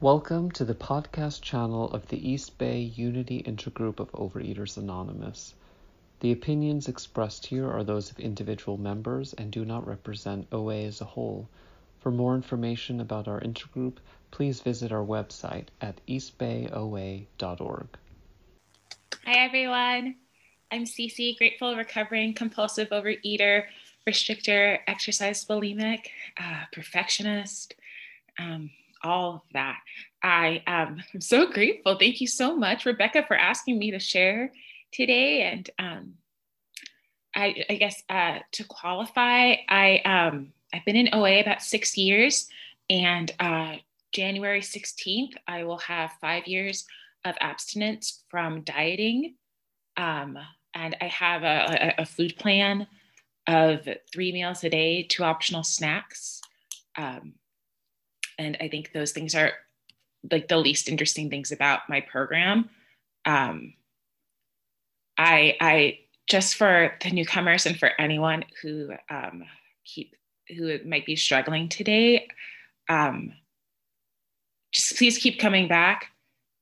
Welcome to the podcast channel of the East Bay Unity Intergroup of Overeaters Anonymous. The opinions expressed here are those of individual members and do not represent OA as a whole. For more information about our intergroup, please visit our website at eastbayoa.org. Hi, everyone. I'm Cece, grateful, recovering, compulsive overeater, restrictor, exercise bulimic, uh, perfectionist, um, all of that. I um, am so grateful. Thank you so much, Rebecca, for asking me to share today. And um, I, I, guess uh, to qualify, I um, I've been in OA about six years, and uh, January 16th, I will have five years of abstinence from dieting. Um, and I have a, a, a, food plan of three meals a day, two optional snacks. Um, and I think those things are like the least interesting things about my program. Um, I, I just for the newcomers and for anyone who um, keep who might be struggling today, um, just please keep coming back.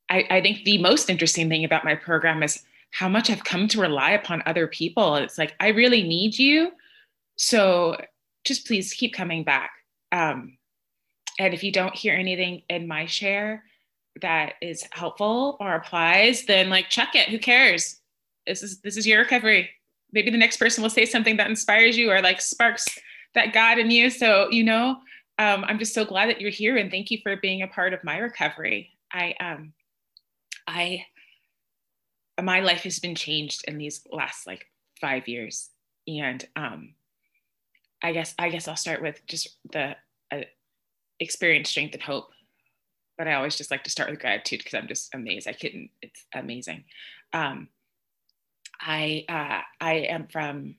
I, I think the most interesting thing about my program is how much I've come to rely upon other people. It's like, I really need you. So just please keep coming back. Um, and if you don't hear anything in my share that is helpful or applies, then like check it. Who cares? This is this is your recovery. Maybe the next person will say something that inspires you or like sparks that God in you. So you know, um, I'm just so glad that you're here and thank you for being a part of my recovery. I um, I my life has been changed in these last like five years, and um, I guess I guess I'll start with just the uh, experience, strength, and hope. But I always just like to start with gratitude because I'm just amazed. I couldn't. It's amazing. Um, I uh, I am from.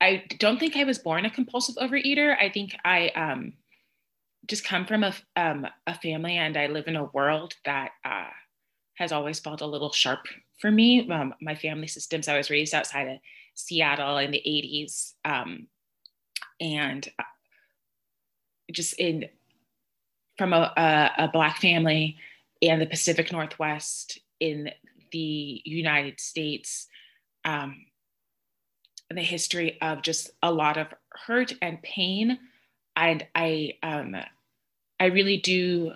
I don't think I was born a compulsive overeater. I think I um, just come from a um, a family, and I live in a world that uh, has always felt a little sharp for me. Um, my family systems, I was raised outside of Seattle in the 80s. Um, and uh, just in from a, a, a, Black family in the Pacific Northwest in the United States, um, the history of just a lot of hurt and pain. And I, um, I really do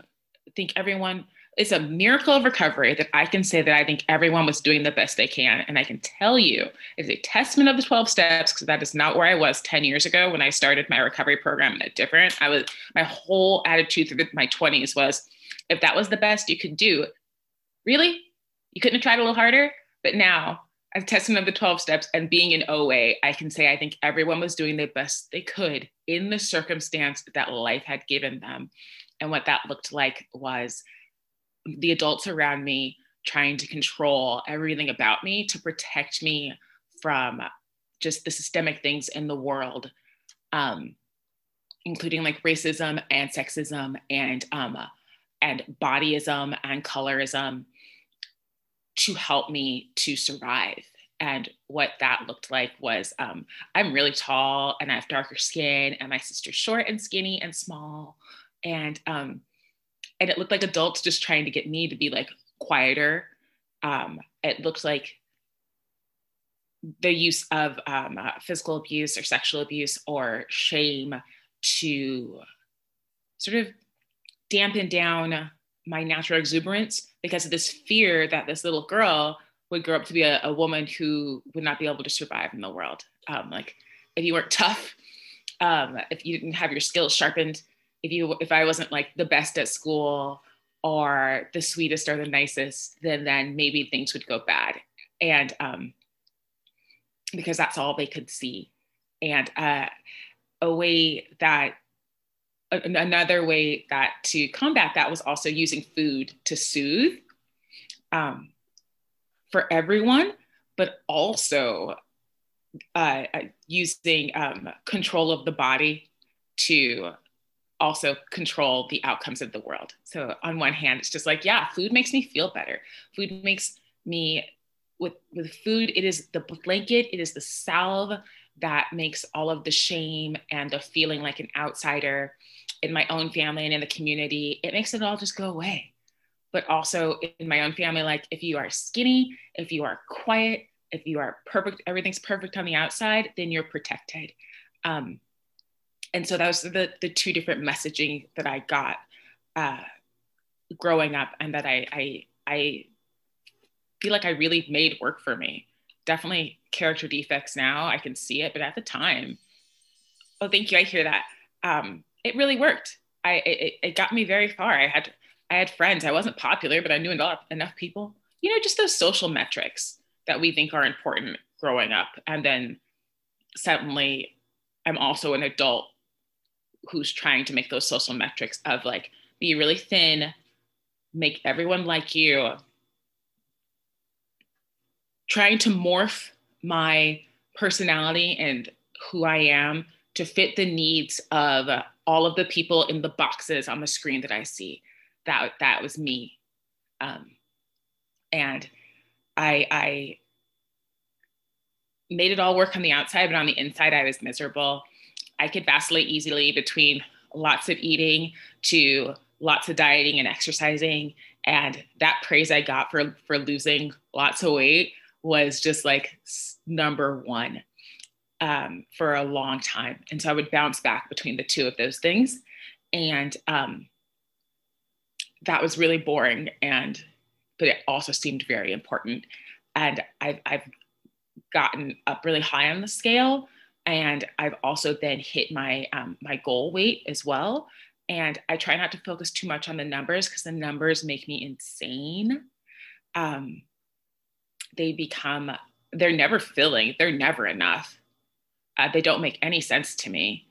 think everyone it's a miracle of recovery that I can say that I think everyone was doing the best they can. And I can tell you it's a testament of the 12 steps because that is not where I was 10 years ago when I started my recovery program in a different. I was my whole attitude through my 20s was if that was the best you could do, really? You couldn't have tried a little harder? But now, as a testament of the 12 steps and being in OA, I can say I think everyone was doing the best they could in the circumstance that life had given them. And what that looked like was the adults around me trying to control everything about me to protect me from just the systemic things in the world, um, including like racism and sexism and um, and bodyism and colorism, to help me to survive. And what that looked like was um, I'm really tall and I have darker skin, and my sister's short and skinny and small, and um, and it looked like adults just trying to get me to be like quieter. Um, it looked like the use of um, uh, physical abuse or sexual abuse or shame to sort of dampen down my natural exuberance because of this fear that this little girl would grow up to be a, a woman who would not be able to survive in the world. Um, like if you weren't tough, um, if you didn't have your skills sharpened, if you if I wasn't like the best at school or the sweetest or the nicest, then then maybe things would go bad. And um, because that's all they could see. And uh, a way that another way that to combat that was also using food to soothe um, for everyone, but also uh, uh using um, control of the body to also control the outcomes of the world. So on one hand, it's just like, yeah, food makes me feel better. Food makes me with with food, it is the blanket, it is the salve that makes all of the shame and the feeling like an outsider in my own family and in the community, it makes it all just go away. But also in my own family, like if you are skinny, if you are quiet, if you are perfect, everything's perfect on the outside, then you're protected. Um, and so that was the, the two different messaging that I got uh, growing up and that I, I, I feel like I really made work for me. Definitely character defects now, I can see it, but at the time, oh, thank you, I hear that. Um, it really worked. I, it, it got me very far. I had, I had friends. I wasn't popular, but I knew enough, enough people. You know, just those social metrics that we think are important growing up. And then suddenly I'm also an adult who's trying to make those social metrics of like be really thin, make everyone like you, trying to morph my personality and who I am to fit the needs of all of the people in the boxes on the screen that I see. That that was me, um, and I I made it all work on the outside, but on the inside I was miserable. I could vacillate easily between lots of eating to lots of dieting and exercising, and that praise I got for for losing lots of weight was just like number one um, for a long time. And so I would bounce back between the two of those things. And um, that was really boring. And, but it also seemed very important. And I've, I've gotten up really high on the scale. And I've also then hit my, um, my goal weight as well. And I try not to focus too much on the numbers because the numbers make me insane. Um, they become, they're never filling, they're never enough uh, they don't make any sense to me.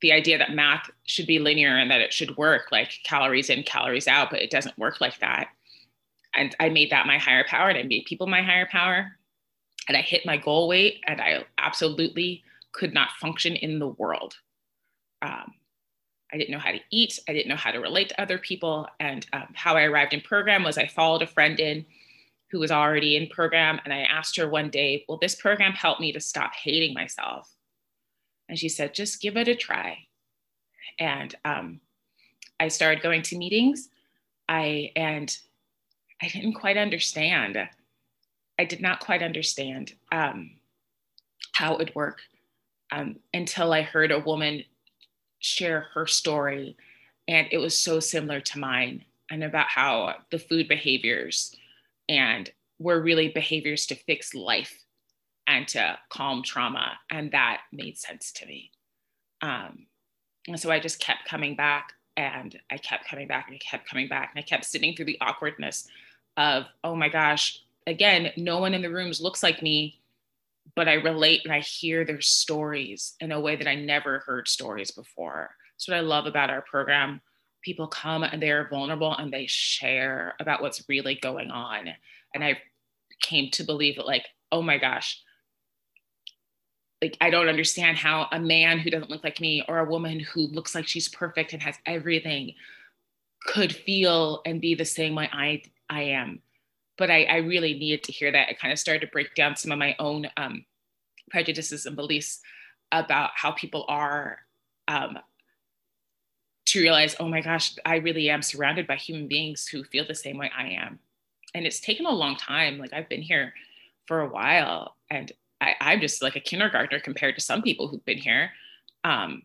The idea that math should be linear and that it should work like calories in, calories out, but it doesn't work like that. And I made that my higher power and I made people my higher power. And I hit my goal weight and I absolutely could not function in the world. Um, I didn't know how to eat. I didn't know how to relate to other people. And um, how I arrived in program was I followed a friend in who was already in program. And I asked her one day, Will this program help me to stop hating myself? And she said, just give it a try. And um, I started going to meetings. I and I didn't quite understand. I did not quite understand um, how it would work um, until I heard a woman share her story, and it was so similar to mine, and about how the food behaviors and were really behaviors to fix life and to calm trauma. And that made sense to me. Um, and so I just kept coming back and I kept coming back and I kept coming back and I kept sitting through the awkwardness of, oh my gosh, again, no one in the rooms looks like me, but I relate and I hear their stories in a way that I never heard stories before. That's what I love about our program. People come and they're vulnerable and they share about what's really going on. And I came to believe that, like, oh my gosh, like I don't understand how a man who doesn't look like me or a woman who looks like she's perfect and has everything could feel and be the same way I I am. But I, I really needed to hear that. It kind of started to break down some of my own um, prejudices and beliefs about how people are um, to realize, oh my gosh, I really am surrounded by human beings who feel the same way I am. And it's taken a long time. Like I've been here for a while and I, I'm just like a kindergartner compared to some people who've been here. Um,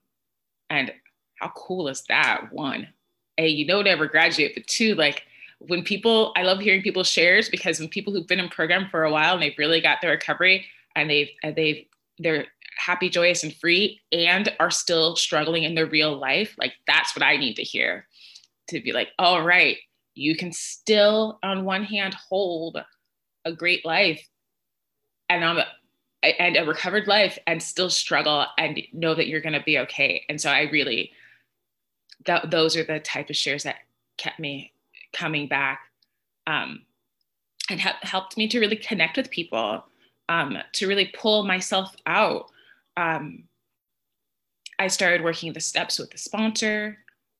and how cool is that? One, A, you know, never graduate, but two, like when people, I love hearing people's shares because when people who've been in program for a while and they've really got their recovery and they've, they've, they're happy, joyous, and free and are still struggling in their real life, like that's what I need to hear to be like, all right, you can still, on one hand, hold a great life. And on the and a recovered life and still struggle and know that you're going to be okay. And so I really, th- those are the type of shares that kept me coming back um, and ha- helped me to really connect with people, um, to really pull myself out. Um, I started working the steps with the sponsor.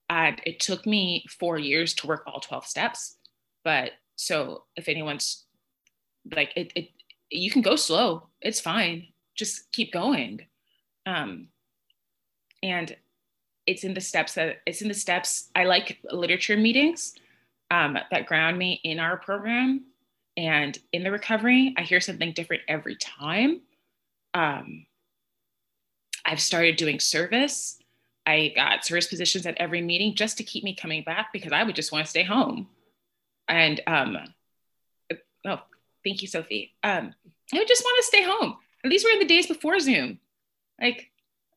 And it took me four years to work all 12 steps. But so if anyone's like, it, it you can go slow. It's fine. Just keep going. Um, and it's in the steps that it's in the steps. I like literature meetings um, that ground me in our program and in the recovery. I hear something different every time. Um, I've started doing service. I got service positions at every meeting just to keep me coming back because I would just want to stay home. And um, oh, thank you, Sophie. Um, I would just want to stay home. These were in the days before Zoom. Like,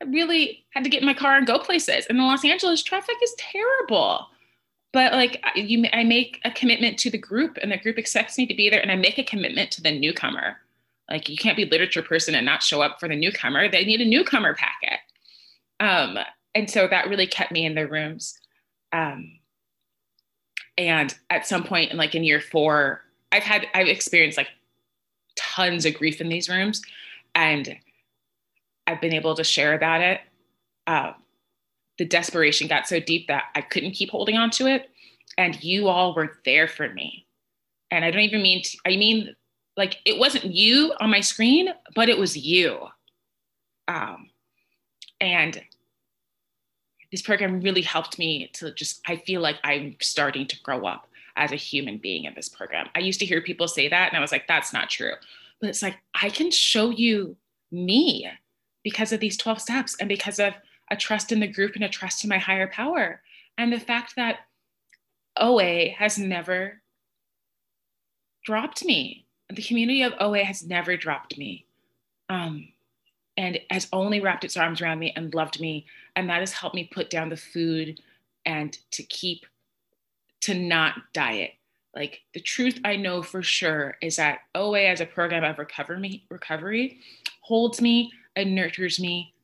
I really had to get in my car and go places. And the Los Angeles traffic is terrible. But like you, I make a commitment to the group, and the group expects me to be there, and I make a commitment to the newcomer. Like you can't be literature person and not show up for the newcomer. They need a newcomer packet. Um, and so that really kept me in the rooms. Um, and at some point, in like in year four, I've had I've experienced like tons of grief in these rooms, and I've been able to share about it. Uh, the desperation got so deep that I couldn't keep holding on to it, and you all were there for me. And I don't even mean to, I mean like it wasn't you on my screen, but it was you. Um, and this program really helped me to just I feel like I'm starting to grow up as a human being in this program. I used to hear people say that, and I was like, that's not true. But it's like I can show you me because of these 12 steps and because of a trust in the group and a trust in my higher power. And the fact that OA has never dropped me. The community of OA has never dropped me. Um, and has only wrapped its arms around me and loved me. And that has helped me put down the food and to keep, to not diet. Like the truth I know for sure is that OA as a program of recovery, recovery holds me and nurtures me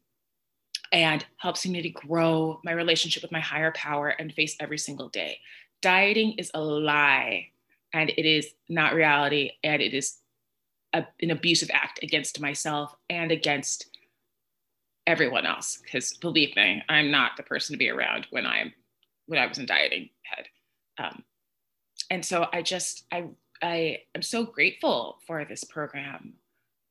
and helps me to grow my relationship with my higher power and face every single day. Dieting is a lie and it is not reality and it is a, an abusive act against myself and against everyone else because believe me i'm not the person to be around when i'm when i was in dieting head um, and so i just i i am so grateful for this program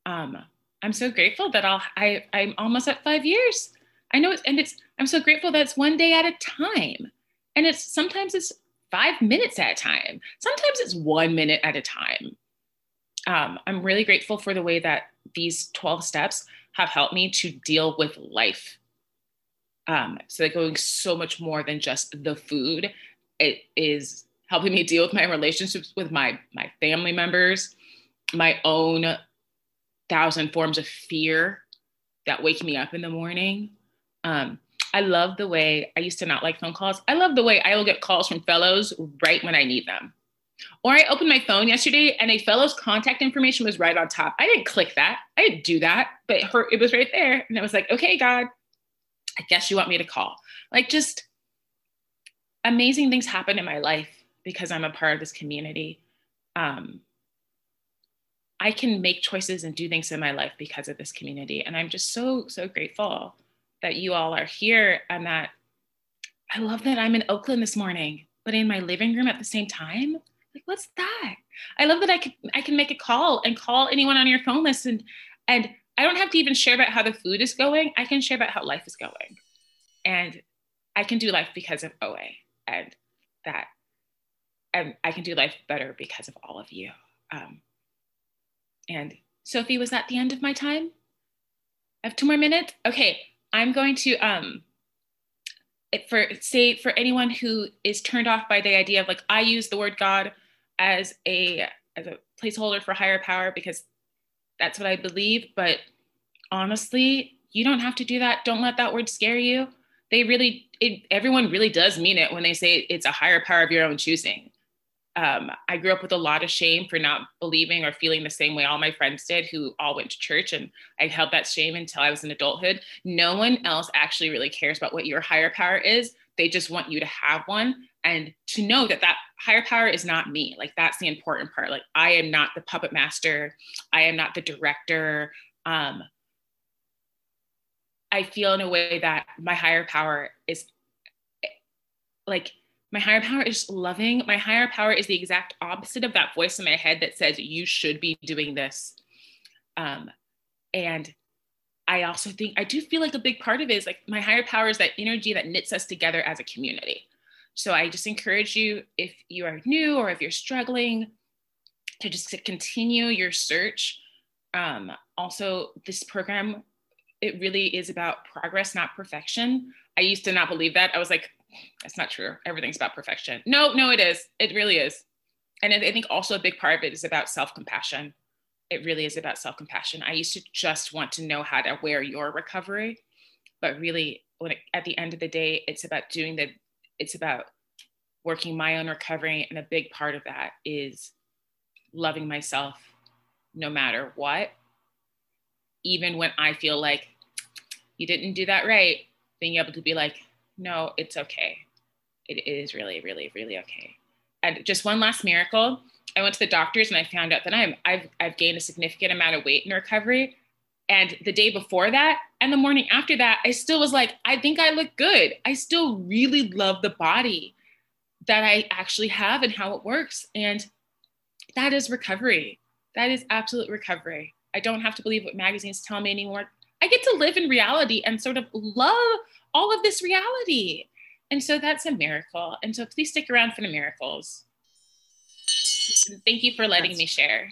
um, I'm so grateful that I'll I I'm almost at five years. I know it's and it's I'm so grateful that it's one day at a time. And it's sometimes it's five minutes at a time. Sometimes it's one minute at a time. Um, I'm really grateful for the way that these 12 steps have helped me to deal with life. Um, so they're going so much more than just the food. It is helping me deal with my relationships with my my family members, my own thousand forms of fear that wake me up in the morning. Um, I love the way I used to not like phone calls. I love the way I will get calls from fellows right when I need them. Or I opened my phone yesterday and a fellow's contact information was right on top. I didn't click that. I didn't do that, but her, it was right there. And I was like, okay, God, I guess you want me to call. Like just amazing things happen in my life because I'm a part of this community. Um, I can make choices and do things in my life because of this community. And I'm just so, so grateful that you all are here and that I love that I'm in Oakland this morning, but in my living room at the same time. Like, what's that? I love that I can I can make a call and call anyone on your phone list and and I don't have to even share about how the food is going. I can share about how life is going. And I can do life because of OA and that and I can do life better because of all of you. Um, and Sophie, was that the end of my time? I have two more minutes. Okay, I'm going to um for say for anyone who is turned off by the idea of like I use the word God as a as a placeholder for higher power because that's what I believe. But honestly, you don't have to do that. Don't let that word scare you. They really, it, everyone really does mean it when they say it's a higher power of your own choosing um, I grew up with a lot of shame for not believing or feeling the same way all my friends did who all went to church. And I held that shame until I was in adulthood. No one else actually really cares about what your higher power is. They just want you to have one and to know that that higher power is not me. Like that's the important part. Like I am not the puppet master. I am not the director. Um, I feel in a way that my higher power is like my higher power is loving. My higher power is the exact opposite of that voice in my head that says, you should be doing this. Um, and I also think I do feel like a big part of it is like my higher power is that energy that knits us together as a community. So I just encourage you if you are new or if you're struggling to just to continue your search. Um, also, this program it really is about progress, not perfection. I used to not believe that. I was like, that's not true. Everything's about perfection. No, no, it is. It really is. And I think also a big part of it is about self compassion. It really is about self compassion. I used to just want to know how to wear your recovery, but really, when it, at the end of the day, it's about doing the, it's about working my own recovery. And a big part of that is loving myself no matter what. Even when I feel like you didn't do that right, being able to be like, no, it's okay. It is really, really, really okay. And just one last miracle. I went to the doctors and I found out that I'm I've I've gained a significant amount of weight in recovery. And the day before that and the morning after that, I still was like, I think I look good. I still really love the body that I actually have and how it works. And that is recovery. That is absolute recovery. I don't have to believe what magazines tell me anymore. I get to live in reality and sort of love all of this reality. And so that's a miracle. And so please stick around for the miracles. Thank you for letting that's, me share.